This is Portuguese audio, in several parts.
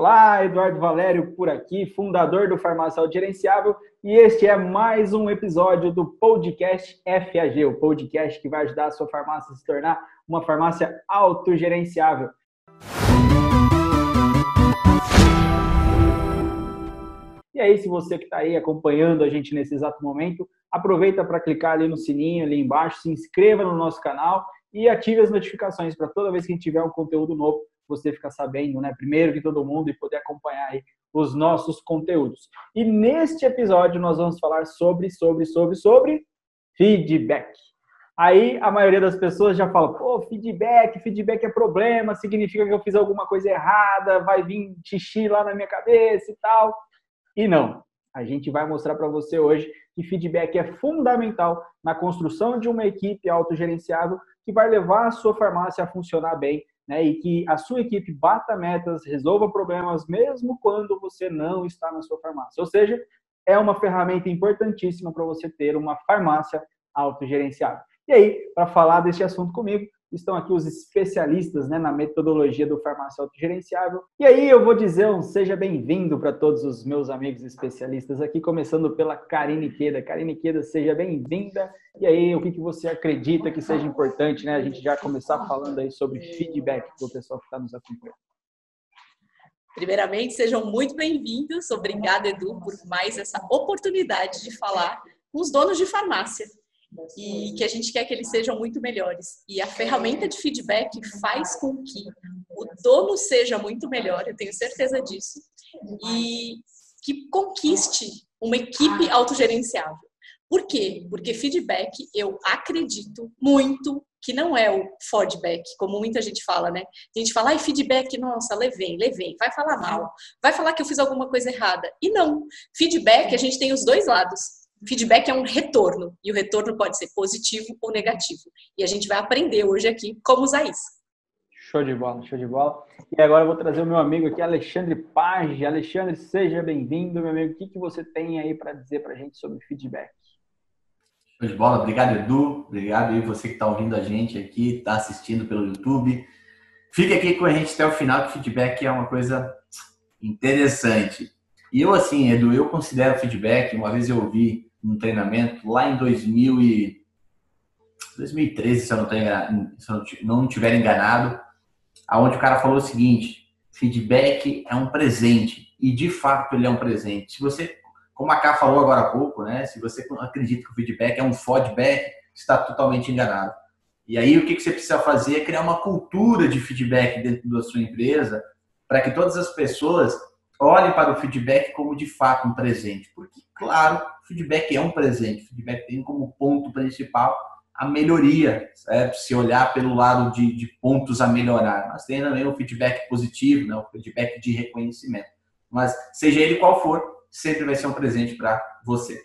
Olá, Eduardo Valério por aqui, fundador do Farmácia Gerenciável, e este é mais um episódio do podcast FAG, o podcast que vai ajudar a sua farmácia a se tornar uma farmácia autogerenciável. E aí, se você que está aí acompanhando a gente nesse exato momento, aproveita para clicar ali no sininho ali embaixo, se inscreva no nosso canal e ative as notificações para toda vez que a gente tiver um conteúdo novo, você ficar sabendo, né, primeiro que todo mundo e poder acompanhar aí os nossos conteúdos. E neste episódio nós vamos falar sobre, sobre, sobre, sobre feedback. Aí a maioria das pessoas já fala, pô, feedback, feedback é problema, significa que eu fiz alguma coisa errada, vai vir xixi lá na minha cabeça e tal. E não. A gente vai mostrar para você hoje que feedback é fundamental na construção de uma equipe autogerenciável que vai levar a sua farmácia a funcionar bem né, e que a sua equipe bata metas, resolva problemas mesmo quando você não está na sua farmácia. Ou seja, é uma ferramenta importantíssima para você ter uma farmácia autogerenciável. E aí, para falar deste assunto comigo, estão aqui os especialistas né, na metodologia do farmácia autogerenciável. E aí eu vou dizer um seja bem-vindo para todos os meus amigos especialistas aqui, começando pela Karine Queda. Karine Queda, seja bem-vinda. E aí, o que, que você acredita que seja importante, né? A gente já começar falando aí sobre feedback para o pessoal que está nos acompanhando. Primeiramente, sejam muito bem-vindos. Obrigada, Edu, por mais essa oportunidade de falar com os donos de farmácia e que a gente quer que eles sejam muito melhores. E a ferramenta de feedback faz com que o dono seja muito melhor, eu tenho certeza disso, e que conquiste uma equipe autogerenciável. Por quê? Porque feedback, eu acredito muito que não é o feedback, como muita gente fala, né? A gente fala, ai, feedback, nossa, levei, levei, vai falar mal, vai falar que eu fiz alguma coisa errada. E não, feedback, a gente tem os dois lados Feedback é um retorno e o retorno pode ser positivo ou negativo. E a gente vai aprender hoje aqui como usar isso. Show de bola, show de bola. E agora eu vou trazer o meu amigo aqui, Alexandre Page. Alexandre, seja bem-vindo, meu amigo. O que, que você tem aí para dizer para a gente sobre feedback? Show de bola. Obrigado, Edu. Obrigado aí você que está ouvindo a gente aqui, está assistindo pelo YouTube. Fique aqui com a gente até o final, que feedback é uma coisa interessante. E eu, assim, Edu, eu considero feedback, uma vez eu ouvi um treinamento lá em 2000 e 2013, se eu não, tenho, se eu não tiver enganado, aonde o cara falou o seguinte: feedback é um presente e de fato ele é um presente. Se você, como a Ká falou agora há pouco, né? Se você acredita que o feedback é um feedback, está totalmente enganado. E aí o que você precisa fazer é criar uma cultura de feedback dentro da sua empresa para que todas as pessoas olhem para o feedback como de fato um presente, porque claro feedback é um presente, feedback tem como ponto principal a melhoria, certo? Se olhar pelo lado de, de pontos a melhorar, mas tem também o feedback positivo, né? o feedback de reconhecimento. Mas seja ele qual for, sempre vai ser um presente para você.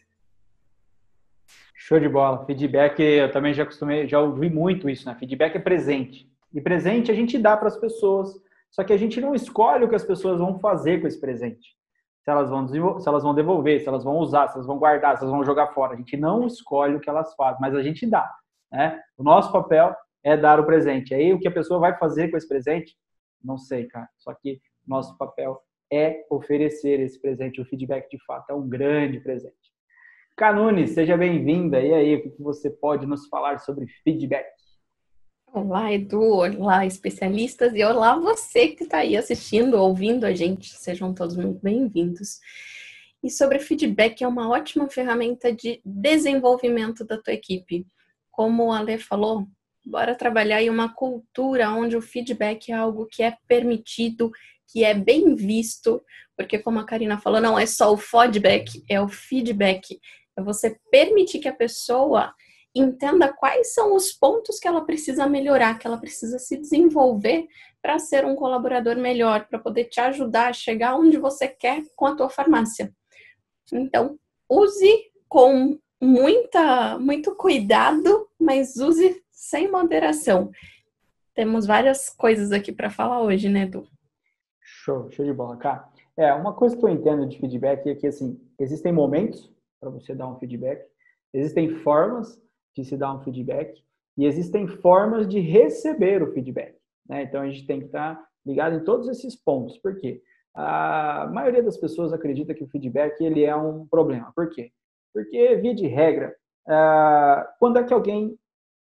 Show de bola. Feedback, eu também já costumei, já ouvi muito isso, né? Feedback é presente. E presente a gente dá para as pessoas, só que a gente não escolhe o que as pessoas vão fazer com esse presente se elas vão se elas vão devolver, se elas vão usar, se elas vão guardar, se elas vão jogar fora. A gente não escolhe o que elas fazem, mas a gente dá. Né? O nosso papel é dar o presente. Aí o que a pessoa vai fazer com esse presente, não sei, cara. Só que nosso papel é oferecer esse presente. O feedback de fato é um grande presente. Canune, seja bem-vinda. E aí, o que você pode nos falar sobre feedback? Olá, Edu, olá, especialistas, e olá você que está aí assistindo, ouvindo a gente, sejam todos muito bem-vindos. E sobre feedback, é uma ótima ferramenta de desenvolvimento da tua equipe. Como a Ale falou, bora trabalhar em uma cultura onde o feedback é algo que é permitido, que é bem visto, porque como a Karina falou, não é só o feedback, é o feedback. É você permitir que a pessoa entenda quais são os pontos que ela precisa melhorar, que ela precisa se desenvolver para ser um colaborador melhor, para poder te ajudar a chegar onde você quer com a tua farmácia. Então, use com muita, muito cuidado, mas use sem moderação. Temos várias coisas aqui para falar hoje, né, Edu? Show, show de bola, cara. É, uma coisa que eu entendo de feedback é que, assim, existem momentos para você dar um feedback, existem formas de se dar um feedback e existem formas de receber o feedback. Né? Então a gente tem que estar ligado em todos esses pontos. Por quê? a maioria das pessoas acredita que o feedback ele é um problema. Por quê? Porque, via de regra, ah, quando é que alguém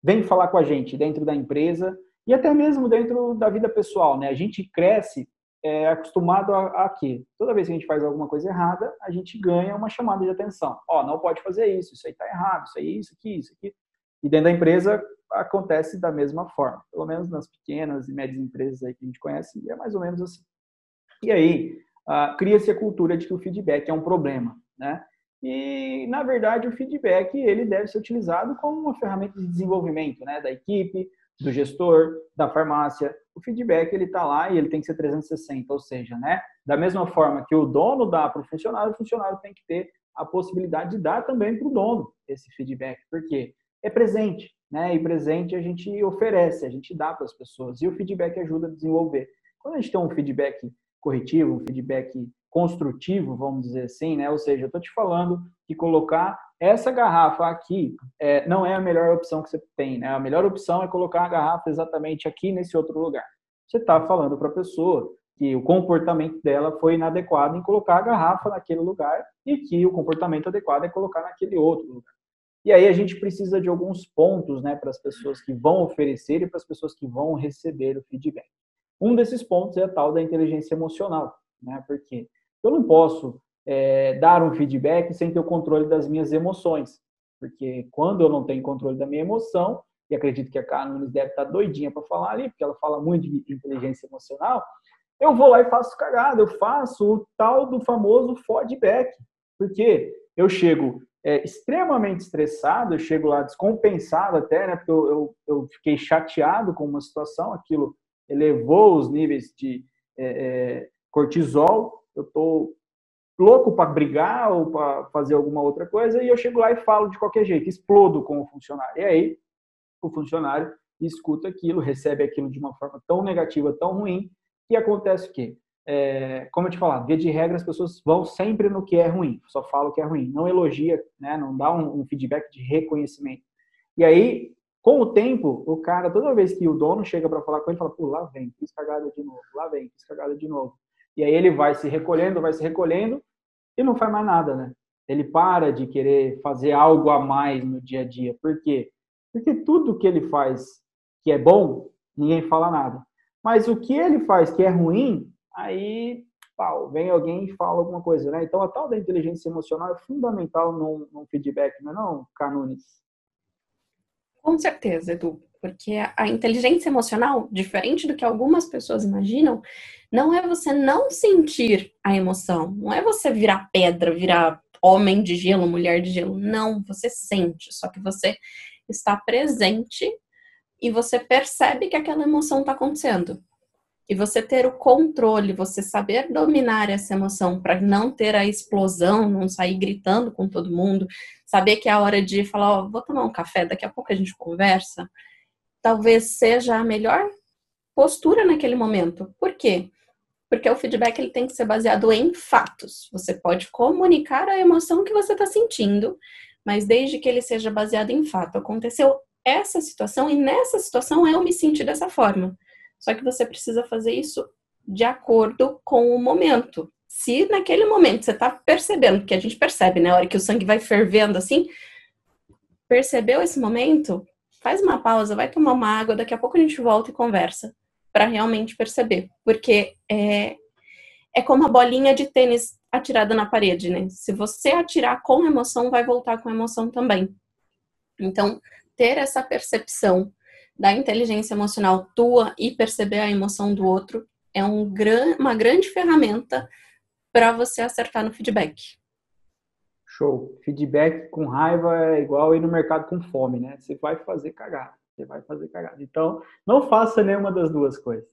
vem falar com a gente dentro da empresa e até mesmo dentro da vida pessoal, né? A gente cresce é, acostumado a, a que toda vez que a gente faz alguma coisa errada, a gente ganha uma chamada de atenção. Ó, oh, não pode fazer isso, isso aí está errado, isso aí, isso aqui, isso aqui. E dentro da empresa acontece da mesma forma, pelo menos nas pequenas e médias empresas aí que a gente conhece, é mais ou menos assim. E aí, uh, cria-se a cultura de que o feedback é um problema, né? E, na verdade, o feedback ele deve ser utilizado como uma ferramenta de desenvolvimento né, da equipe, do gestor, da farmácia. O feedback ele está lá e ele tem que ser 360, ou seja, né, da mesma forma que o dono dá para o funcionário, o funcionário tem que ter a possibilidade de dar também para o dono esse feedback, porque é presente, né? E presente a gente oferece, a gente dá para as pessoas e o feedback ajuda a desenvolver. Quando a gente tem um feedback corretivo, um feedback construtivo, vamos dizer assim, né? Ou seja, eu estou te falando que colocar essa garrafa aqui é, não é a melhor opção que você tem, né? A melhor opção é colocar a garrafa exatamente aqui nesse outro lugar. Você está falando para a pessoa que o comportamento dela foi inadequado em colocar a garrafa naquele lugar e que o comportamento adequado é colocar naquele outro lugar. E aí a gente precisa de alguns pontos, né, para as pessoas que vão oferecer e para as pessoas que vão receber o feedback. Um desses pontos é a tal da inteligência emocional, né? Porque eu não posso é, dar um feedback sem ter o controle das minhas emoções. Porque quando eu não tenho controle da minha emoção, e acredito que a Carmen deve estar doidinha para falar ali, porque ela fala muito de inteligência emocional, eu vou lá e faço cagada, eu faço o tal do famoso feedback. Porque eu chego é, extremamente estressado, eu chego lá descompensado até, né? Porque eu, eu, eu fiquei chateado com uma situação, aquilo elevou os níveis de é, é, cortisol, eu tô louco para brigar ou para fazer alguma outra coisa e eu chego lá e falo de qualquer jeito, explodo com o funcionário. E aí o funcionário escuta aquilo, recebe aquilo de uma forma tão negativa, tão ruim, que acontece o quê? É, como eu te falava, via de regra as pessoas vão sempre no que é ruim, só falam o que é ruim, não elogia, né, não dá um, um feedback de reconhecimento. E aí, com o tempo, o cara, toda vez que o dono chega para falar com ele, fala, pô, lá vem, fiz cagada de novo, lá vem, fiz cagada de novo. E aí ele vai se recolhendo, vai se recolhendo e não faz mais nada, né? Ele para de querer fazer algo a mais no dia a dia. Por quê? Porque tudo que ele faz que é bom, ninguém fala nada. Mas o que ele faz que é ruim, aí pau, vem alguém e fala alguma coisa, né? Então a tal da inteligência emocional é fundamental num, num feedback, não é não, Canunes? Com certeza, Edu porque a inteligência emocional, diferente do que algumas pessoas imaginam, não é você não sentir a emoção, não é você virar pedra, virar homem de gelo, mulher de gelo. Não, você sente, só que você está presente e você percebe que aquela emoção está acontecendo. E você ter o controle, você saber dominar essa emoção para não ter a explosão, não sair gritando com todo mundo, saber que é a hora de falar, ó, oh, vou tomar um café, daqui a pouco a gente conversa talvez seja a melhor postura naquele momento. Por quê? Porque o feedback ele tem que ser baseado em fatos. Você pode comunicar a emoção que você está sentindo, mas desde que ele seja baseado em fato. Aconteceu essa situação e nessa situação eu me senti dessa forma. Só que você precisa fazer isso de acordo com o momento. Se naquele momento você está percebendo, que a gente percebe, né? A hora que o sangue vai fervendo assim, percebeu esse momento, faz uma pausa, vai tomar uma água, daqui a pouco a gente volta e conversa para realmente perceber, porque é, é como a bolinha de tênis atirada na parede, né? Se você atirar com emoção, vai voltar com emoção também. Então, ter essa percepção da inteligência emocional tua e perceber a emoção do outro é um gran, uma grande ferramenta para você acertar no feedback. Show. Feedback com raiva é igual ir no mercado com fome, né? Você vai fazer cagada. Você vai fazer cagada. Então, não faça nenhuma das duas coisas.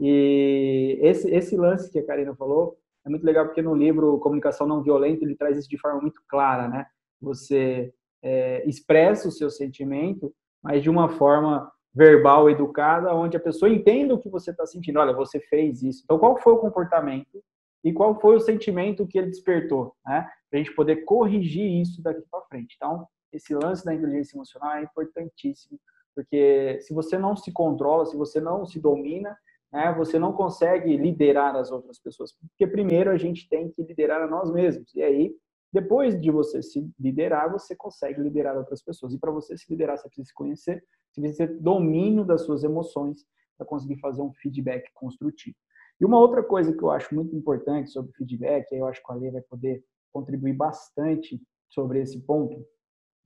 E esse, esse lance que a Karina falou é muito legal porque no livro Comunicação Não Violenta ele traz isso de forma muito clara, né? Você é, expressa o seu sentimento, mas de uma forma verbal, educada, onde a pessoa entenda o que você está sentindo. Olha, você fez isso. Então, qual foi o comportamento e qual foi o sentimento que ele despertou, né? Para a gente poder corrigir isso daqui para frente. Então, esse lance da inteligência emocional é importantíssimo, porque se você não se controla, se você não se domina, né, você não consegue liderar as outras pessoas, porque primeiro a gente tem que liderar a nós mesmos. E aí, depois de você se liderar, você consegue liderar outras pessoas. E para você se liderar, você precisa se conhecer, você precisa ter domínio das suas emoções para conseguir fazer um feedback construtivo. E uma outra coisa que eu acho muito importante sobre feedback, eu acho que a Lei vai poder contribuir bastante sobre esse ponto,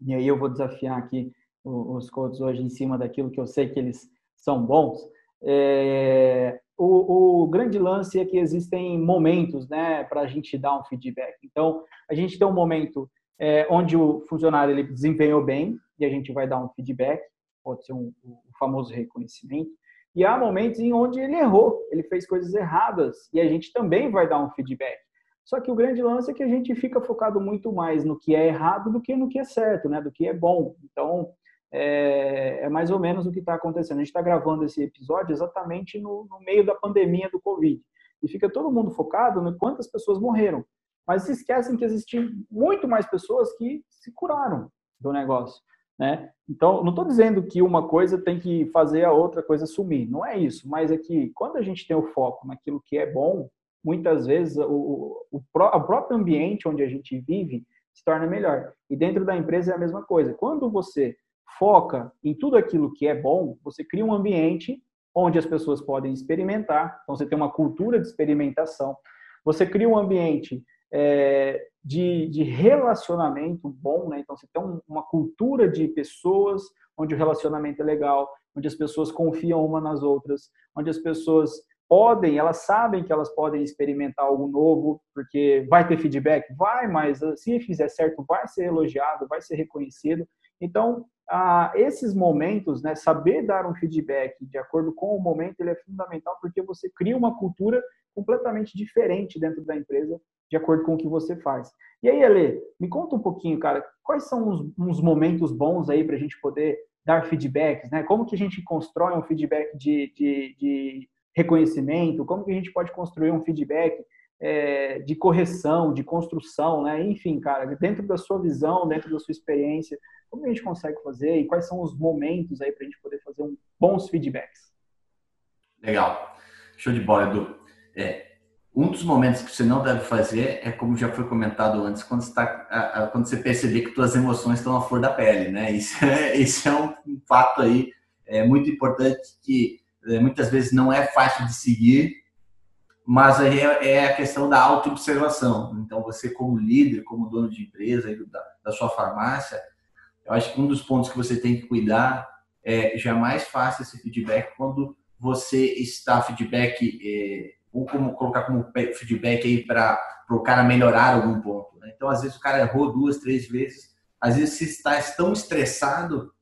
e aí eu vou desafiar aqui os coaches hoje em cima daquilo que eu sei que eles são bons, é, o, o, grande lance é que existem momentos né, para a gente dar um feedback. Então, a gente tem um momento é, onde o funcionário ele desempenhou bem e a gente vai dar um feedback, pode ser um, um famoso reconhecimento. E há momentos em onde ele errou, ele fez coisas erradas e a gente também vai dar um feedback. Só que o grande lance é que a gente fica focado muito mais no que é errado do que no que é certo, né? Do que é bom. Então, é, é mais ou menos o que está acontecendo. A gente está gravando esse episódio exatamente no, no, meio da pandemia do Covid. E fica todo mundo focado no quantas pessoas morreram. Mas se esquecem que existem muito mais pessoas que se curaram do negócio. Né? Então, não estou dizendo que uma coisa tem que fazer a outra coisa sumir. Não é isso. Mas é que quando a gente tem o foco naquilo que é bom, muitas vezes o, o, o próprio ambiente onde a gente vive se torna melhor. E dentro da empresa é a mesma coisa. Quando você foca em tudo aquilo que é bom, você cria um ambiente onde as pessoas podem experimentar. Então, você tem uma cultura de experimentação. Você cria um ambiente é, de, de, relacionamento bom, né? Então, você tem um, uma cultura de pessoas onde o relacionamento é legal, onde as pessoas confiam uma nas outras, onde as pessoas podem, elas sabem que elas podem experimentar algo novo, porque vai ter feedback? Vai, mas se fizer certo, vai ser elogiado, vai ser reconhecido. Então, ah, esses momentos, né, saber dar um feedback de acordo com o momento, ele é fundamental porque você cria uma cultura completamente diferente dentro da empresa, de acordo com o que você faz. E aí, Ale, me conta um pouquinho, cara, quais são os, uns momentos bons aí para a gente poder dar feedbacks, né? Como que a gente constrói um feedback de, de, de reconhecimento? Como que a gente pode construir um feedback é, de correção, de construção, né? Enfim, cara, dentro da sua visão, dentro da sua experiência, como a gente consegue fazer e quais são os momentos aí para a gente poder fazer um, bons feedbacks? Legal. Show de bola, Edu. É, um dos momentos que você não deve fazer é como já foi comentado antes, quando você, tá, quando você perceber que suas emoções estão à flor da pele, né? Isso é, isso é um fato aí é muito importante que é, muitas vezes não é fácil de seguir, mas aí é, é a questão da auto-observação. Então, você como líder, como dono de empresa da, da sua farmácia, eu acho que um dos pontos que você tem que cuidar é jamais faça esse feedback quando você está feedback, é, ou como colocar como feedback aí para o cara melhorar algum ponto. Né? Então, às vezes o cara errou duas, três vezes, às vezes você está tão estressado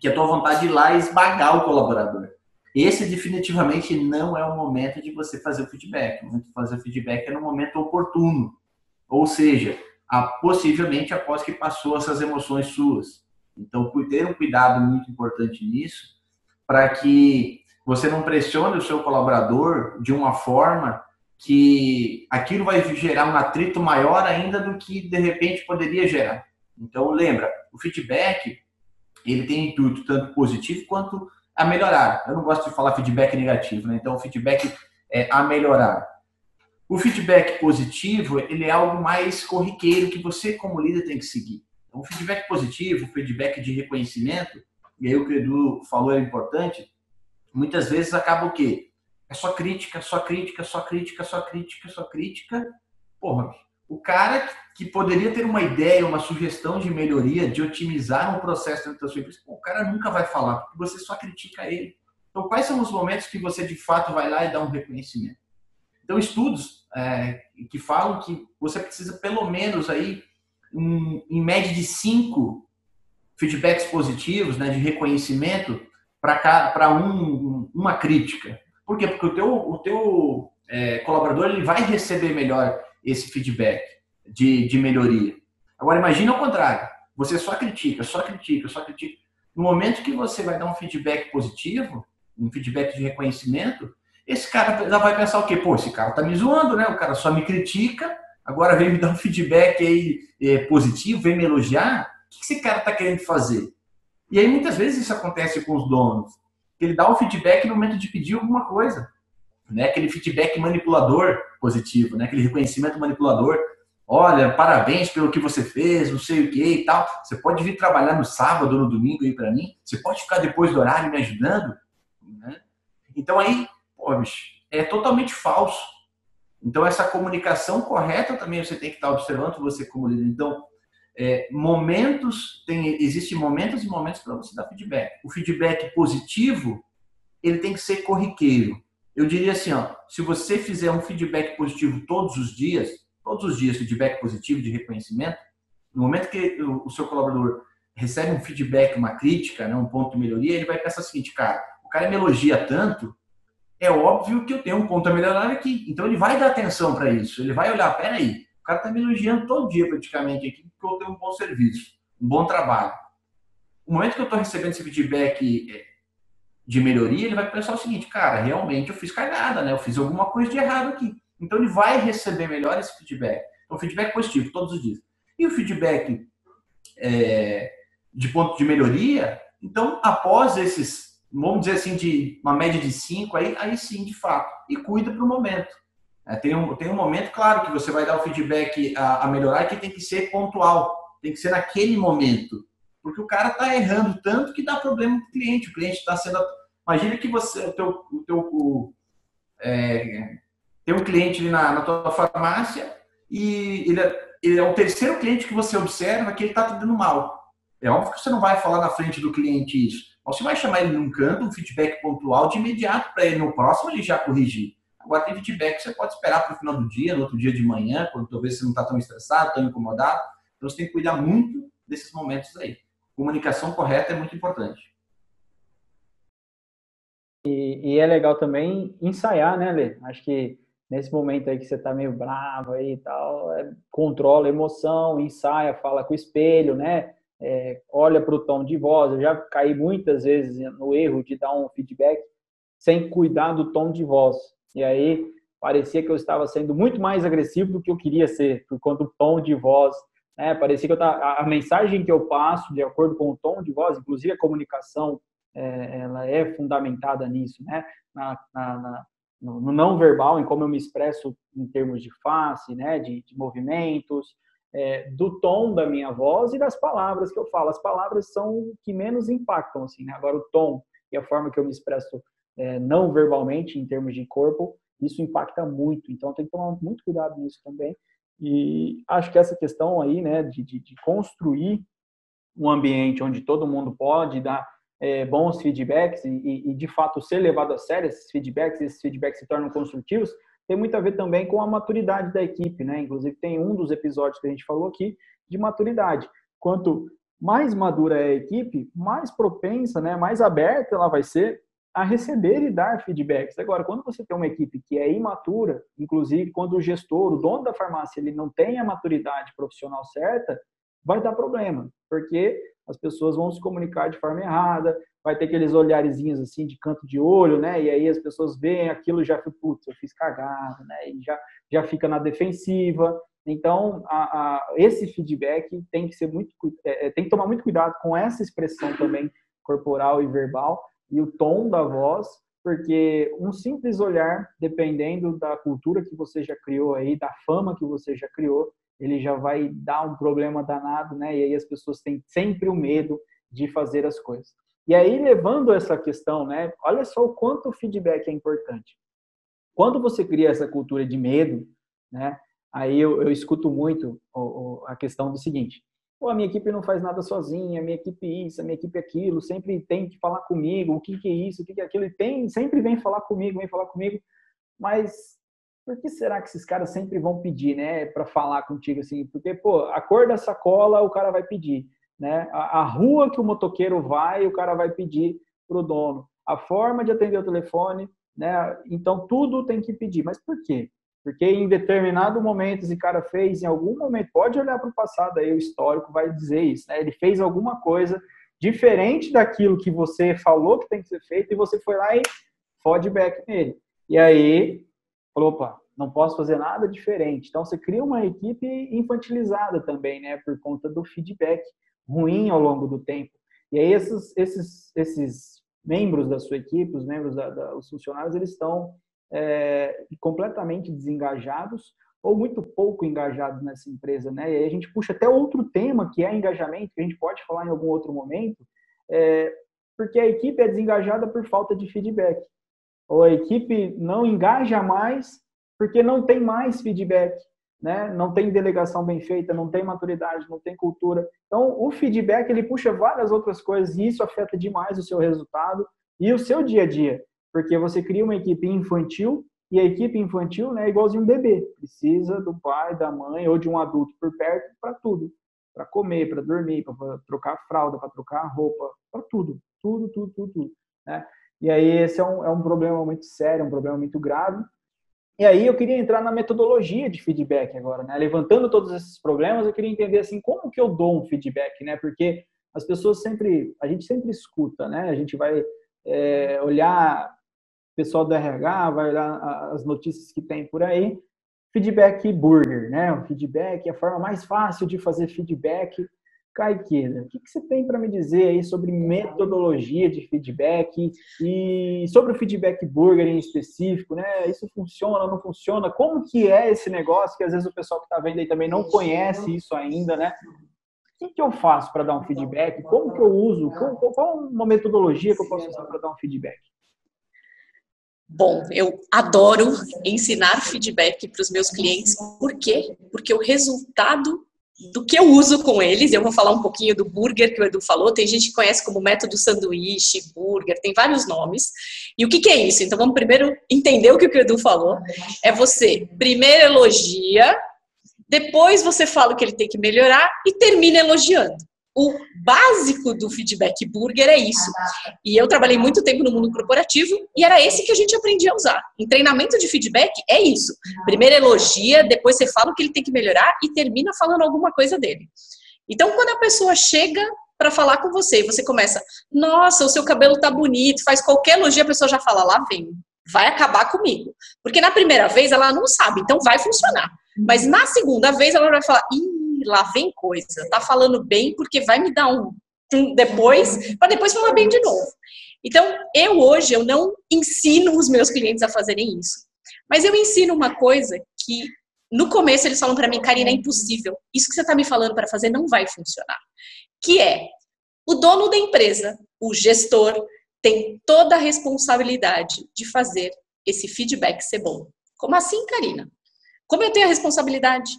que a tua vontade de ir lá e esmagar o colaborador. Esse definitivamente não é o momento de você fazer o feedback. O momento de fazer o feedback é no momento oportuno. Ou seja, a, possivelmente após que passou essas emoções suas. Então, ter um cuidado muito importante nisso, para que você não pressione o seu colaborador de uma forma que aquilo vai gerar um atrito maior ainda do que de repente poderia gerar. Então, lembra, o feedback ele tem intuito tanto positivo quanto a melhorar. Eu não gosto de falar feedback negativo, né? Então, feedback é a melhorar. O feedback positivo, ele é algo mais corriqueiro que você, como líder, tem que seguir. Então, o feedback positivo, o feedback de reconhecimento, e aí o que o Edu falou é importante, muitas vezes acaba o quê? É só crítica, só crítica, só crítica, só crítica, só crítica. Porra, o cara que poderia ter uma ideia, uma sugestão de melhoria, de otimizar um processo dentro da sua empresa, o cara nunca vai falar, porque você só critica ele. Então, quais são os momentos que você de fato vai lá e dá um reconhecimento? Então, estudos é, que falam que você precisa pelo menos aí, um, em média de cinco feedbacks positivos, né, de reconhecimento para um, uma crítica. Por quê? Porque o teu, o teu é, colaborador ele vai receber melhor esse feedback de, de melhoria. Agora, imagine ao contrário. Você só critica, só critica, só critica. No momento que você vai dar um feedback positivo, um feedback de reconhecimento, esse cara já vai pensar o quê? Pô, esse cara tá me zoando, né? O cara só me critica, agora vem me dar um feedback aí é, positivo, vem me elogiar. O que esse cara tá querendo fazer? E aí muitas vezes isso acontece com os donos. Ele dá o feedback no momento de pedir alguma coisa. né? Aquele feedback manipulador positivo, né? Aquele reconhecimento manipulador. Olha, parabéns pelo que você fez, não sei o que e tal. Você pode vir trabalhar no sábado ou no domingo aí para mim. Você pode ficar depois do horário me ajudando. Né? Então aí, pô, bicho, é totalmente falso. Então essa comunicação correta também você tem que estar observando você como líder. Então é, momentos tem existem momentos e momentos para você dar feedback. O feedback positivo ele tem que ser corriqueiro. Eu diria assim, ó, se você fizer um feedback positivo todos os dias, todos os dias feedback positivo de reconhecimento, no momento que o, seu colaborador recebe um feedback, uma crítica, né, um ponto de melhoria, ele vai pensar o seguinte, cara, o cara me elogia tanto, é óbvio que eu tenho um ponto a melhorar aqui. Então ele vai dar atenção para isso. Ele vai olhar, peraí, o cara está me elogiando todo dia praticamente aqui porque eu tenho um bom serviço, um bom trabalho. No momento que eu estou recebendo esse feedback é, de melhoria, ele vai pensar o seguinte, cara, realmente eu fiz cagada, né? Eu fiz alguma coisa de errado aqui. Então ele vai receber melhor esse feedback. Então, feedback positivo todos os dias. E o feedback é, de ponto de melhoria, então após esses, vamos dizer assim, de uma média de cinco, aí, aí sim, de fato, e cuida para o momento. É, tem, um, tem um momento, claro, que você vai dar o feedback a, a melhorar que tem que ser pontual, tem que ser naquele momento. Porque o cara está errando tanto que dá problema para o cliente. O cliente está sendo. Imagina que você, o teu, o teu o, é, tem um cliente ali na, na tua farmácia e ele é, ele é o terceiro cliente que você observa que ele está dando mal. É óbvio que você não vai falar na frente do cliente isso. Você vai chamar ele num canto, um feedback pontual de imediato para ele no próximo ele já corrigir. Agora tem feedback você pode esperar para o final do dia, no outro dia de manhã, quando talvez você não está tão estressado, tão incomodado. Então você tem que cuidar muito desses momentos aí. Comunicação correta é muito importante. E, e é legal também ensaiar, né, Lê? Acho que nesse momento aí que você está meio bravo aí e tal, é, controla a emoção, ensaia, fala com o espelho, né? É, olha para o tom de voz. Eu já caí muitas vezes no erro de dar um feedback sem cuidar do tom de voz. E aí parecia que eu estava sendo muito mais agressivo do que eu queria ser, por conta do tom de voz. Né? Parecia que eu tava, a mensagem que eu passo, de acordo com o tom de voz, inclusive a comunicação, é, ela é fundamentada nisso, né? Na, na, na, no não verbal, em como eu me expresso em termos de face, né? de, de movimentos, é, do tom da minha voz e das palavras que eu falo. As palavras são o que menos impactam, assim, né? Agora, o tom e a forma que eu me expresso é, não verbalmente, em termos de corpo, isso impacta muito. Então, tem que tomar muito cuidado nisso também. E acho que essa questão aí, né, de, de, de construir um ambiente onde todo mundo pode dar é, bons feedbacks e, e, de fato, ser levado a sério esses feedbacks, esses feedbacks se tornam construtivos, tem muito a ver também com a maturidade da equipe, né? Inclusive, tem um dos episódios que a gente falou aqui de maturidade. Quanto mais madura é a equipe, mais propensa, né, mais aberta ela vai ser a receber e dar feedbacks. Agora, quando você tem uma equipe que é imatura, inclusive quando o gestor, o dono da farmácia, ele não tem a maturidade profissional certa, vai dar problema, porque as pessoas vão se comunicar de forma errada, vai ter aqueles olharezinhos assim de canto de olho, né? E aí as pessoas veem aquilo já fica, putz, eu fiz cagada, né? E já, já fica na defensiva. Então, a, a, esse feedback tem que ser muito, é, é, tem que tomar muito cuidado com essa expressão também corporal e verbal, e o tom da voz, porque um simples olhar, dependendo da cultura que você já criou aí, da fama que você já criou, ele já vai dar um problema danado, né? E aí as pessoas têm sempre o medo de fazer as coisas. E aí, levando essa questão, né? Olha só o quanto o feedback é importante. Quando você cria essa cultura de medo, né? Aí eu, eu escuto muito a questão do seguinte: Pô, a minha equipe não faz nada sozinha, a minha equipe isso, a minha equipe aquilo, sempre tem que falar comigo, o que, que é isso, o que, que é aquilo, e tem, sempre vem falar comigo, vem falar comigo, mas por que será que esses caras sempre vão pedir, né, para falar contigo assim? Porque, pô, a cor da sacola o cara vai pedir, né? A, a rua que o motoqueiro vai, o cara vai pedir pro dono. A forma de atender o telefone, né? Então tudo tem que pedir. Mas por quê? Porque em determinado momento esse cara fez, em algum momento, pode olhar para o passado aí, o histórico vai dizer isso, né? Ele fez alguma coisa diferente daquilo que você falou que tem que ser feito e você foi lá e fode back nele. E aí, falou, opa, não posso fazer nada diferente. Então você cria uma equipe infantilizada também, né? Por conta do feedback ruim ao longo do tempo. E aí esses, esses, esses membros da sua equipe, os membros da, da os funcionários, eles estão é, completamente desengajados ou muito pouco engajados nessa empresa, né? E a gente puxa até outro tema que é engajamento, que a gente pode falar em algum outro momento, é, porque a equipe é desengajada por falta de feedback, ou a equipe não engaja mais porque não tem mais feedback, né? Não tem delegação bem feita, não tem maturidade, não tem cultura. Então, o feedback ele puxa várias outras coisas e isso afeta demais o seu resultado e o seu dia a dia, porque você cria uma equipe infantil e a equipe infantil né, é igualzinho um bebê, precisa do pai, da mãe ou de um adulto por perto para tudo. Para comer, para dormir, para trocar fralda, para trocar roupa, para tudo. Tudo, tudo, tudo, tudo. Né? E aí esse é um, é um problema muito sério, um problema muito grave. E aí eu queria entrar na metodologia de feedback agora, né? Levantando todos esses problemas, eu queria entender assim como que eu dou um feedback, né? Porque as pessoas sempre, a gente sempre escuta, né? A gente vai é, olhar pessoal do RH vai olhar as notícias que tem por aí. Feedback burger, né? O feedback, a forma mais fácil de fazer feedback. Caiqueira, o que, que você tem para me dizer aí sobre metodologia de feedback e sobre o feedback burger em específico, né? Isso funciona, não funciona? Como que é esse negócio que às vezes o pessoal que está vendo aí também não conhece isso ainda, né? O que, que eu faço para dar um feedback? Como que eu uso? Qual, qual uma metodologia que eu posso usar para dar um feedback? Bom, eu adoro ensinar feedback para os meus clientes. Por quê? Porque o resultado do que eu uso com eles, eu vou falar um pouquinho do burger que o Edu falou, tem gente que conhece como método sanduíche, burger, tem vários nomes. E o que, que é isso? Então vamos primeiro entender o que o Edu falou. É você primeiro elogia, depois você fala o que ele tem que melhorar e termina elogiando o básico do feedback burger é isso. E eu trabalhei muito tempo no mundo corporativo e era esse que a gente aprendia a usar. Em treinamento de feedback é isso. Primeiro elogia, depois você fala o que ele tem que melhorar e termina falando alguma coisa dele. Então, quando a pessoa chega para falar com você e você começa, nossa, o seu cabelo tá bonito, faz qualquer elogio, a pessoa já fala, lá vem, vai acabar comigo. Porque na primeira vez ela não sabe, então vai funcionar. Mas na segunda vez ela vai falar, ih, lá vem coisa. Tá falando bem porque vai me dar um, um depois, para depois falar bem de novo. Então, eu hoje eu não ensino os meus clientes a fazerem isso. Mas eu ensino uma coisa que no começo eles falam para mim, Karina, é impossível. Isso que você está me falando para fazer não vai funcionar. Que é o dono da empresa, o gestor, tem toda a responsabilidade de fazer esse feedback ser bom. Como assim, Karina? Como eu tenho a responsabilidade?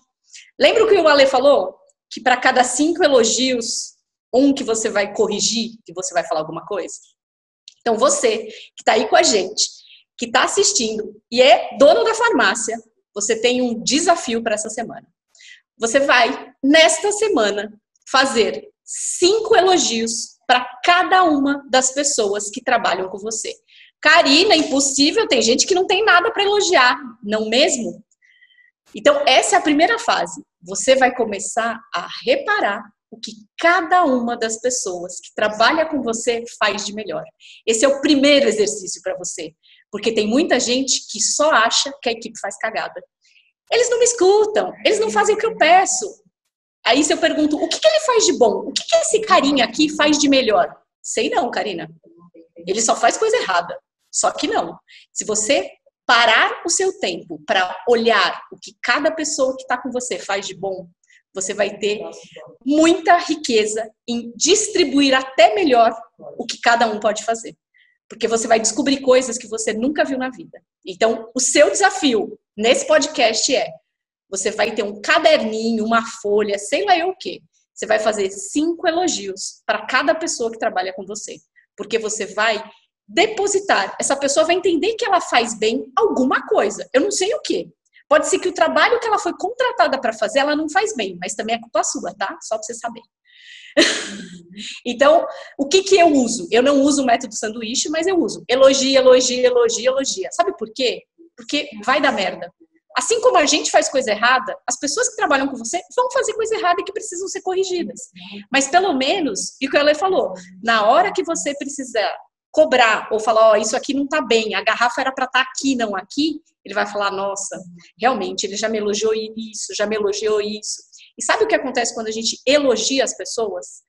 Lembra o que o Ale falou? Que para cada cinco elogios, um que você vai corrigir, que você vai falar alguma coisa? Então, você que está aí com a gente, que está assistindo e é dono da farmácia, você tem um desafio para essa semana. Você vai, nesta semana, fazer cinco elogios para cada uma das pessoas que trabalham com você. Karina, impossível, tem gente que não tem nada para elogiar, não mesmo? Então, essa é a primeira fase. Você vai começar a reparar o que cada uma das pessoas que trabalha com você faz de melhor. Esse é o primeiro exercício para você, porque tem muita gente que só acha que a equipe faz cagada. Eles não me escutam, eles não fazem o que eu peço. Aí se eu pergunto, o que, que ele faz de bom? O que, que esse carinha aqui faz de melhor? Sei não, Karina. Ele só faz coisa errada. Só que não. Se você parar o seu tempo para olhar o que cada pessoa que está com você faz de bom, você vai ter muita riqueza em distribuir até melhor o que cada um pode fazer. Porque você vai descobrir coisas que você nunca viu na vida. Então, o seu desafio nesse podcast é: você vai ter um caderninho, uma folha, sei lá eu o quê. Você vai fazer cinco elogios para cada pessoa que trabalha com você. Porque você vai depositar. Essa pessoa vai entender que ela faz bem alguma coisa. Eu não sei o que. Pode ser que o trabalho que ela foi contratada para fazer, ela não faz bem, mas também é culpa sua, tá? Só para você saber. então, o que, que eu uso? Eu não uso o método sanduíche, mas eu uso elogia, elogia, elogia, elogia. Sabe por quê? Porque vai dar merda. Assim como a gente faz coisa errada, as pessoas que trabalham com você vão fazer coisa errada e que precisam ser corrigidas. Mas pelo menos, e o que ela falou, na hora que você precisar cobrar ou falar, ó, oh, isso aqui não tá bem, a garrafa era para estar tá aqui, não aqui, ele vai falar, nossa, realmente, ele já me elogiou isso, já me elogiou isso. E sabe o que acontece quando a gente elogia as pessoas?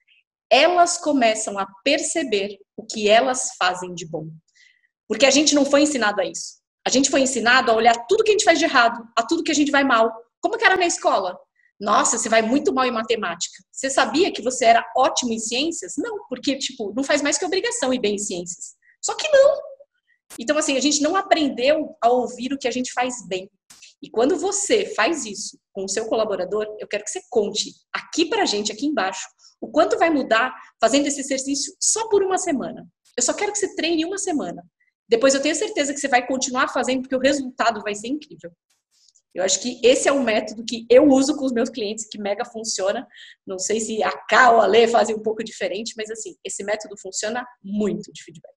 Elas começam a perceber o que elas fazem de bom. Porque a gente não foi ensinado a isso. A gente foi ensinado a olhar tudo que a gente faz de errado, a tudo que a gente vai mal. Como que era na escola? Nossa, você vai muito mal em matemática. Você sabia que você era ótimo em ciências? Não, porque, tipo, não faz mais que obrigação ir bem em ciências. Só que não. Então, assim, a gente não aprendeu a ouvir o que a gente faz bem. E quando você faz isso com o seu colaborador, eu quero que você conte aqui pra gente, aqui embaixo, o quanto vai mudar fazendo esse exercício só por uma semana. Eu só quero que você treine uma semana. Depois eu tenho certeza que você vai continuar fazendo, porque o resultado vai ser incrível. Eu acho que esse é um método que eu uso com os meus clientes, que mega funciona. Não sei se a K ou a Lê fazem um pouco diferente, mas assim, esse método funciona muito de feedback.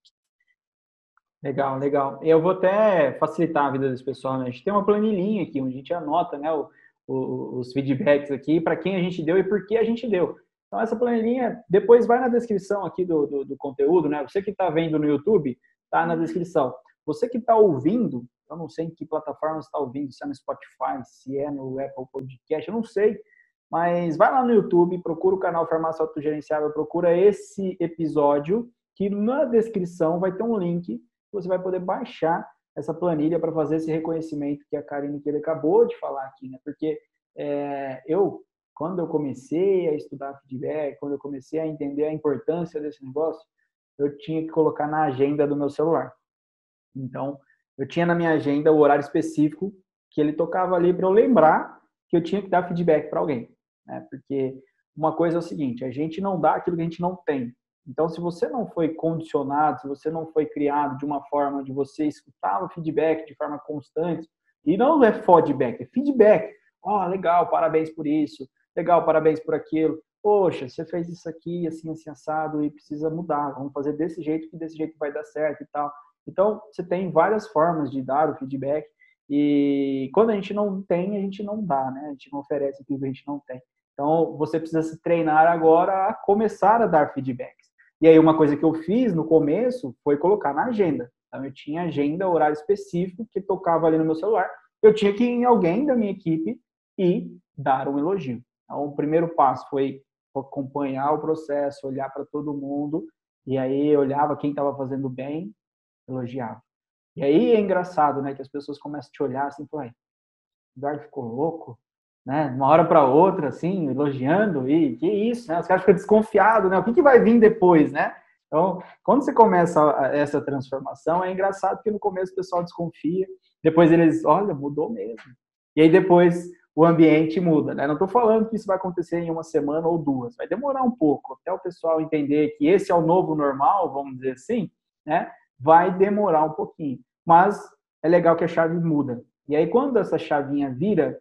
Legal, legal. Eu vou até facilitar a vida desse pessoal, né? A gente tem uma planilhinha aqui, onde a gente anota né, o, o, os feedbacks aqui, para quem a gente deu e por que a gente deu. Então, essa planilhinha, depois vai na descrição aqui do, do, do conteúdo, né? Você que está vendo no YouTube, tá na descrição. Você que está ouvindo, eu não sei em que plataforma você está ouvindo, se é no Spotify, se é no Apple Podcast, eu não sei. Mas vai lá no YouTube, procura o canal Farmácia Autogerenciável, procura esse episódio, que na descrição vai ter um link que você vai poder baixar essa planilha para fazer esse reconhecimento que a Karine que ele acabou de falar aqui, né? Porque é, eu, quando eu comecei a estudar feedback, quando eu comecei a entender a importância desse negócio, eu tinha que colocar na agenda do meu celular. Então, eu tinha na minha agenda o horário específico que ele tocava ali para eu lembrar que eu tinha que dar feedback para alguém. Né? Porque uma coisa é o seguinte: a gente não dá aquilo que a gente não tem. Então, se você não foi condicionado, se você não foi criado de uma forma de você escutar o feedback de forma constante, e não é feedback, é feedback. Ó, oh, legal, parabéns por isso. Legal, parabéns por aquilo. Poxa, você fez isso aqui, assim, assim, assado, e precisa mudar. Vamos fazer desse jeito, que desse jeito vai dar certo e tal. Então, você tem várias formas de dar o feedback e quando a gente não tem, a gente não dá, né? A gente não oferece aquilo que a gente não tem. Então, você precisa se treinar agora a começar a dar feedbacks. E aí, uma coisa que eu fiz no começo foi colocar na agenda. Então, eu tinha agenda, horário específico, que tocava ali no meu celular. Eu tinha que ir em alguém da minha equipe e dar um elogio. Então, o primeiro passo foi acompanhar o processo, olhar para todo mundo, e aí olhava quem estava fazendo bem elogiava. E aí é engraçado, né, que as pessoas começam a te olhar assim, o Eduardo ficou louco, né, uma hora para outra, assim, elogiando, e que isso, né, os caras ficam desconfiados, né, o que, que vai vir depois, né? Então, quando você começa essa transformação, é engraçado porque no começo o pessoal desconfia, depois eles, olha, mudou mesmo. E aí depois o ambiente muda, né? Não estou falando que isso vai acontecer em uma semana ou duas, vai demorar um pouco até o pessoal entender que esse é o novo normal, vamos dizer assim, né? Vai demorar um pouquinho. Mas é legal que a chave muda. E aí, quando essa chavinha vira,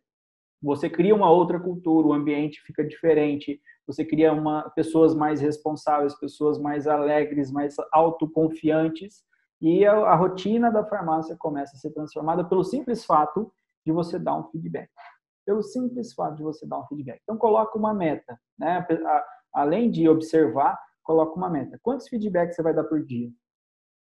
você cria uma outra cultura, o ambiente fica diferente, você cria uma, pessoas mais responsáveis, pessoas mais alegres, mais autoconfiantes, e a, a rotina da farmácia começa a ser transformada pelo simples fato de você dar um feedback. Pelo simples fato de você dar um feedback. Então, coloca uma meta. Né? Além de observar, coloca uma meta. Quantos feedbacks você vai dar por dia?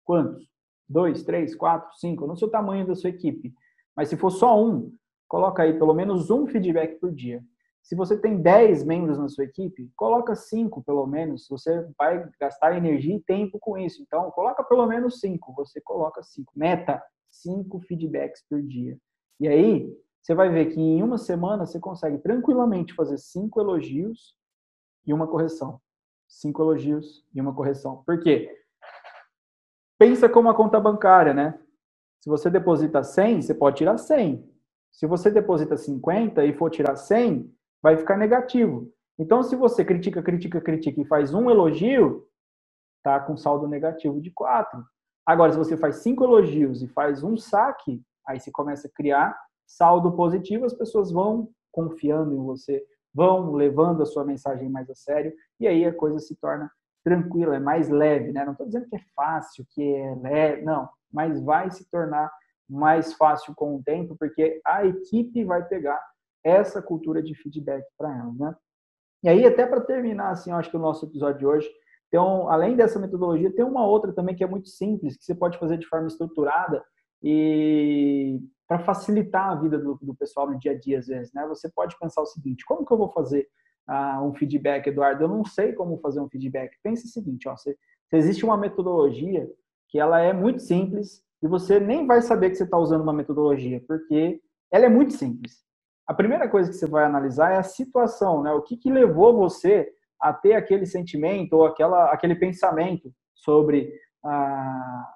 Quantos? Dois, três, quatro, cinco? Não sei o tamanho da sua equipe. Mas se for só um, coloca aí pelo menos um feedback por dia. Se você tem 10 membros na sua equipe, coloca cinco pelo menos. Você vai gastar energia e tempo com isso. Então, coloca pelo menos cinco. Você coloca cinco. Meta, cinco feedbacks por dia. E aí, você vai ver que em uma semana você consegue tranquilamente fazer cinco elogios e uma correção. Cinco elogios e uma correção. Por quê? Pensa como a conta bancária, né? Se você deposita 100, você pode tirar 100. Se você deposita 50 e for tirar 100, vai ficar negativo. Então, se você critica, critica, critica e faz um elogio, tá com saldo negativo de 4. Agora, se você faz cinco elogios e faz um saque, aí você começa a criar saldo positivo, as pessoas vão confiando em você, vão levando a sua mensagem mais a sério, e aí a coisa se torna tranquila, é mais leve, né? Não estou dizendo que é fácil, que é leve, não, mas vai se tornar mais fácil com o tempo, porque a equipe vai pegar essa cultura de feedback para ela, né? E aí, até para terminar, assim, eu acho que o nosso episódio de hoje, um, além dessa metodologia, tem uma outra também que é muito simples, que você pode fazer de forma estruturada e para facilitar a vida do, do pessoal no dia a dia, às vezes, né? Você pode pensar o seguinte, como que eu vou fazer um feedback, Eduardo, eu não sei como fazer um feedback. Pense o seguinte, ó, se, se existe uma metodologia que ela é muito simples e você nem vai saber que você está usando uma metodologia, porque ela é muito simples. A primeira coisa que você vai analisar é a situação, né? O que, que levou você a ter aquele sentimento ou aquela, aquele pensamento sobre a,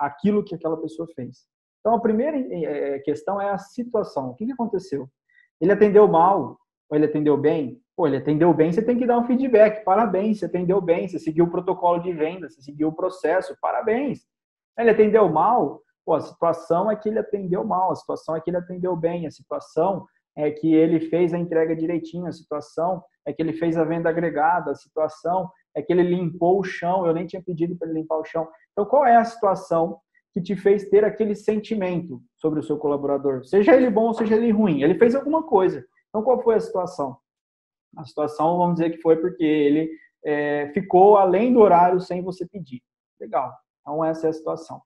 aquilo que aquela pessoa fez. Então, a primeira é, questão é a situação. O que aconteceu? Ele atendeu mal ou ele atendeu bem? Pô, ele atendeu bem, você tem que dar um feedback. Parabéns, você atendeu bem, você seguiu o protocolo de venda, você seguiu o processo. Parabéns. Ele atendeu mal? Pô, a situação é que ele atendeu mal, a situação é que ele atendeu bem, a situação é que ele fez a entrega direitinho, a situação é que ele fez a venda agregada, a situação é que ele limpou o chão, eu nem tinha pedido para ele limpar o chão. Então, qual é a situação que te fez ter aquele sentimento sobre o seu colaborador? Seja ele bom seja ele ruim, ele fez alguma coisa. Então, qual foi a situação? A situação, vamos dizer que foi porque ele é, ficou além do horário sem você pedir. Legal. Então, essa é a situação.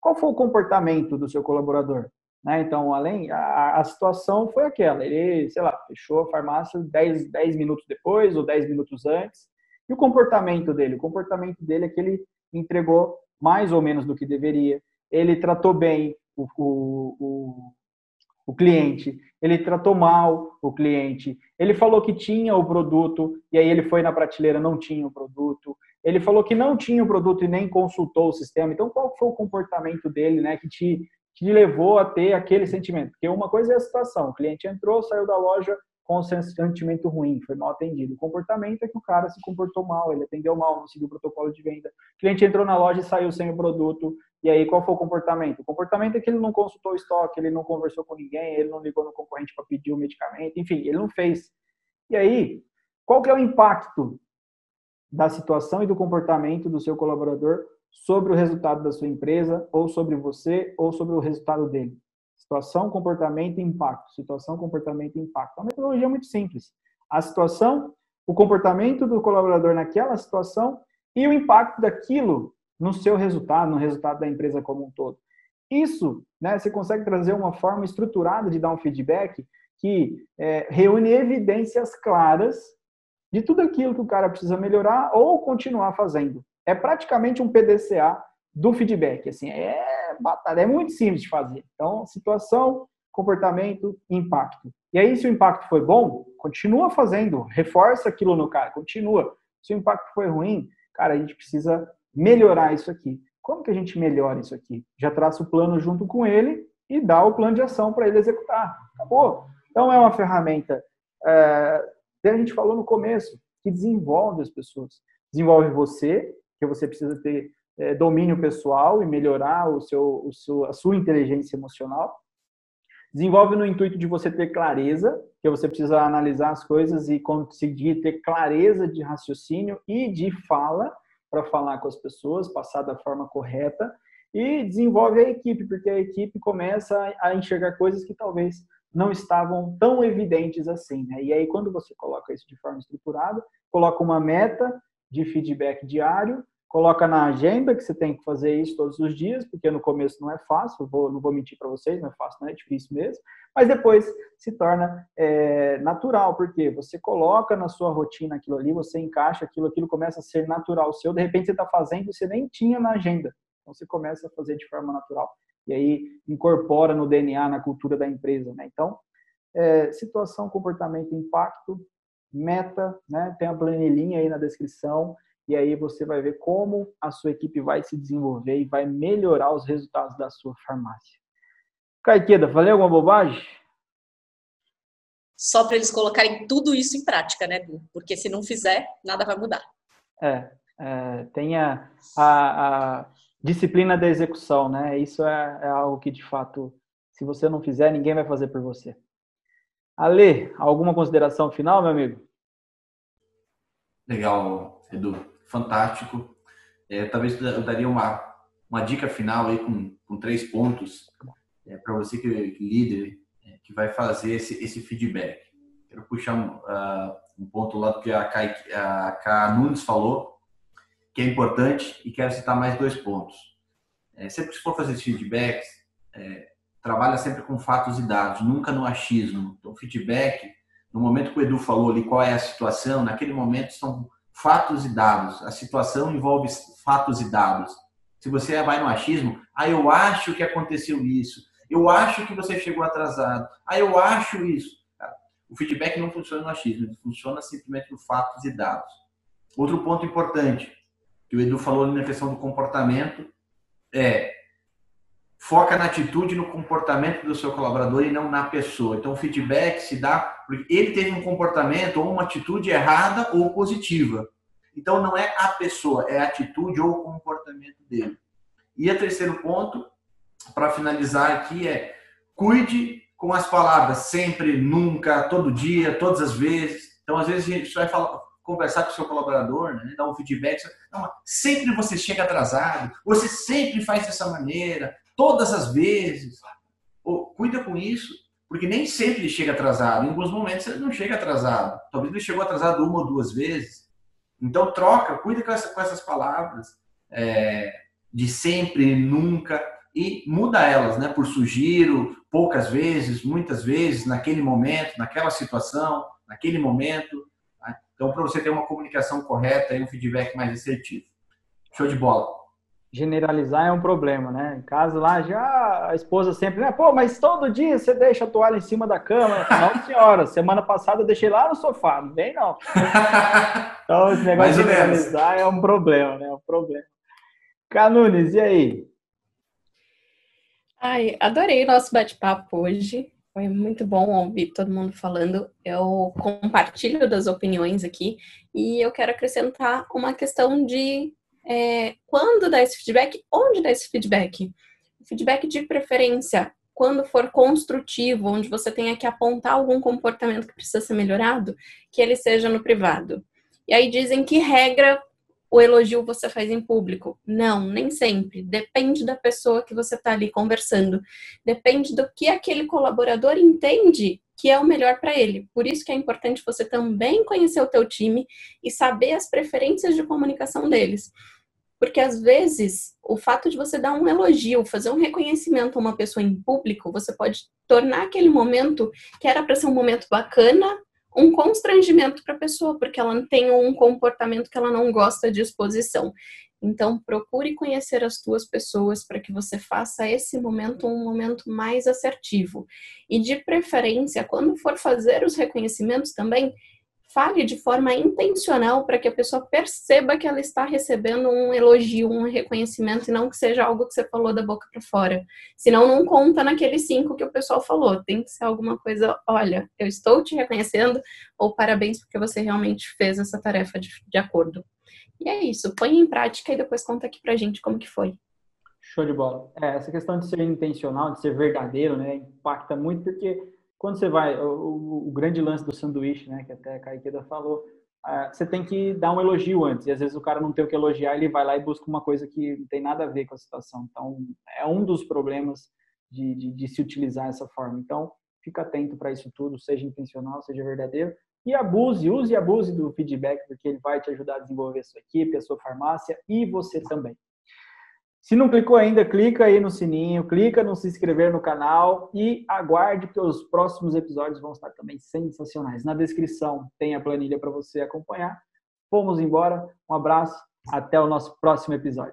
Qual foi o comportamento do seu colaborador? Né? Então, além, a, a, situação foi aquela, ele, sei lá, fechou a farmácia 10, 10 minutos depois ou 10 minutos antes. E o comportamento dele? O comportamento dele é que ele entregou mais ou menos do que deveria, ele tratou bem o, o, o cliente, ele tratou mal o cliente, ele falou que tinha o produto e aí ele foi na prateleira, não tinha o produto, ele falou que não tinha o produto e nem consultou o sistema. Então, qual foi o comportamento dele, né, que te que levou a ter aquele sentimento. Porque uma coisa é a situação, o cliente entrou, saiu da loja com um sentimento ruim, foi mal atendido. O comportamento é que o cara se comportou mal, ele atendeu mal, não seguiu o protocolo de venda. O cliente entrou na loja e saiu sem o produto. E aí, qual foi o comportamento? O comportamento é que ele não consultou o estoque, ele não conversou com ninguém, ele não ligou no concorrente para pedir o medicamento, enfim, ele não fez. E aí, qual que é o impacto da situação e do comportamento do seu colaborador sobre o resultado da sua empresa, ou sobre você, ou sobre o resultado dele. Situação, comportamento e impacto. Situação, comportamento e impacto. É uma metodologia muito simples. A situação, o comportamento do colaborador naquela situação e o impacto daquilo no seu resultado, no resultado da empresa como um todo. Isso, né, você consegue trazer uma forma estruturada de dar um feedback que é, reúne evidências claras de tudo aquilo que o cara precisa melhorar ou continuar fazendo é praticamente um PDCA do feedback. Assim, é batalha, é muito simples de fazer. Então, situação, comportamento, impacto. E aí, se o impacto foi bom, continua fazendo, reforça aquilo no cara, continua. Se o impacto foi ruim, cara, a gente precisa melhorar isso aqui. Como que a gente melhora isso aqui? Já traça o plano junto com ele e dá o plano de ação para ele executar. Acabou. Então, é uma ferramenta, é, que a gente falou no começo, que desenvolve as pessoas. Desenvolve você, que você precisa ter é, domínio pessoal e melhorar o seu, o seu, a sua inteligência emocional. Desenvolve no intuito de você ter clareza, que você precisa analisar as coisas e conseguir ter clareza de raciocínio e de fala para falar com as pessoas, passar da forma correta. E desenvolve a equipe, porque a equipe começa a enxergar coisas que talvez não estavam tão evidentes assim. Né? E aí, quando você coloca isso de forma estruturada, coloca uma meta, de feedback diário, coloca na agenda que você tem que fazer isso todos os dias, porque no começo não é fácil, vou, não vou mentir para vocês, não é fácil, não é difícil mesmo, mas depois se torna é, natural, porque você coloca na sua rotina aquilo ali, você encaixa aquilo, aquilo começa a ser natural seu, de repente você está fazendo e você nem tinha na agenda, então você começa a fazer de forma natural, e aí incorpora no DNA, na cultura da empresa, né? Então, é, situação, comportamento, impacto, meta, né? Tem a planilhinha aí na descrição e aí você vai ver como a sua equipe vai se desenvolver e vai melhorar os resultados da sua farmácia. Caiqueda, falei alguma bobagem? Só para eles colocarem tudo isso em prática, né, Porque se não fizer, nada vai mudar. É, é tem a, a, a, disciplina da execução, né? Isso é, é algo que, de fato, se você não fizer, ninguém vai fazer por você. Ale, alguma consideração final, meu amigo? Legal, Edu. Fantástico. É, talvez eu daria uma, uma dica final aí com, com três pontos é, para você que líder é, que vai fazer esse, esse feedback. Quero puxar um, uh, um ponto lá do que a Kai, a Kai Nunes falou, que é importante, e quero citar mais dois pontos. É, sempre que for fazer feedback, é, trabalha sempre com fatos e dados, nunca no achismo. Então, feedback, no momento que o Edu falou ali qual é a situação, naquele momento são fatos e dados. A situação envolve fatos e dados. Se você vai no achismo, ah, eu acho que aconteceu isso. Eu acho que você chegou atrasado. Ah, eu acho isso. O feedback não funciona no achismo, ele funciona simplesmente no fatos e dados. Outro ponto importante, que o Edu falou na questão do comportamento, é foca na atitude, no comportamento do seu colaborador e não na pessoa. Então, o feedback se dá porque ele teve um comportamento ou uma atitude errada ou positiva. Então, não é a pessoa, é a atitude ou o comportamento dele. E o terceiro ponto, para finalizar aqui, é cuide com as palavras sempre, nunca, todo dia, todas as vezes. Então, às vezes, a gente vai falar, conversar com o seu colaborador, né, dar um feedback. Não, sempre você chega atrasado, você sempre faz dessa maneira, todas as vezes. cuida com isso, porque nem sempre ele chega atrasado. Em alguns momentos ele não chega atrasado. Talvez ele chegou atrasado uma ou duas vezes. Então troca, cuida com, essa, com essas palavras é, de sempre, nunca e muda elas, né? Por sugiro, poucas vezes, muitas vezes, naquele momento, naquela situação, naquele momento. Né? Então, para você ter uma comunicação correta e um feedback mais assertivo. Show de bola generalizar é um problema, né? Em casa lá já a esposa sempre, né? Pô, mas todo dia você deixa a toalha em cima da cama. Não, senhora, semana passada eu deixei lá no sofá, não vem não. Então esse negócio de generalizar é um problema, né? É um problema. Canunes, e aí? Ai, adorei o nosso bate-papo hoje. Foi muito bom ouvir todo mundo falando. Eu compartilho das opiniões aqui e eu quero acrescentar uma questão de é, quando dar esse feedback, onde dar esse feedback. Feedback de preferência, quando for construtivo, onde você tenha que apontar algum comportamento que precisa ser melhorado, que ele seja no privado. E aí dizem que regra o elogio você faz em público. Não, nem sempre. Depende da pessoa que você está ali conversando. Depende do que aquele colaborador entende que é o melhor para ele. Por isso que é importante você também conhecer o teu time e saber as preferências de comunicação deles. Porque às vezes o fato de você dar um elogio, fazer um reconhecimento a uma pessoa em público, você pode tornar aquele momento que era para ser um momento bacana, um constrangimento para a pessoa, porque ela tem um comportamento que ela não gosta de exposição. Então, procure conhecer as tuas pessoas para que você faça esse momento um momento mais assertivo. E de preferência, quando for fazer os reconhecimentos também, fale de forma intencional para que a pessoa perceba que ela está recebendo um elogio, um reconhecimento e não que seja algo que você falou da boca para fora. Senão não conta naqueles cinco que o pessoal falou. Tem que ser alguma coisa, olha, eu estou te reconhecendo ou parabéns porque você realmente fez essa tarefa de, de acordo. E é isso, põe em prática e depois conta aqui pra gente como que foi. Show de bola. É, essa questão de ser intencional, de ser verdadeiro, né, impacta muito porque quando você vai, o, o, grande lance do sanduíche, né, que até a Caiqueda falou, uh, você tem que dar um elogio antes, e às vezes o cara não tem o que elogiar, ele vai lá e busca uma coisa que não tem nada a ver com a situação. Então, é um dos problemas de, de, de se utilizar essa forma. Então, fica atento para isso tudo, seja intencional, seja verdadeiro, e abuse, use e abuse do feedback, porque ele vai te ajudar a desenvolver a sua equipe, a sua farmácia e você também. Se não clicou ainda, clica aí no sininho, clica no se inscrever no canal e aguarde que os próximos episódios vão estar também sensacionais. Na descrição tem a planilha para você acompanhar. Vamos embora. Um abraço. Até o nosso próximo episódio.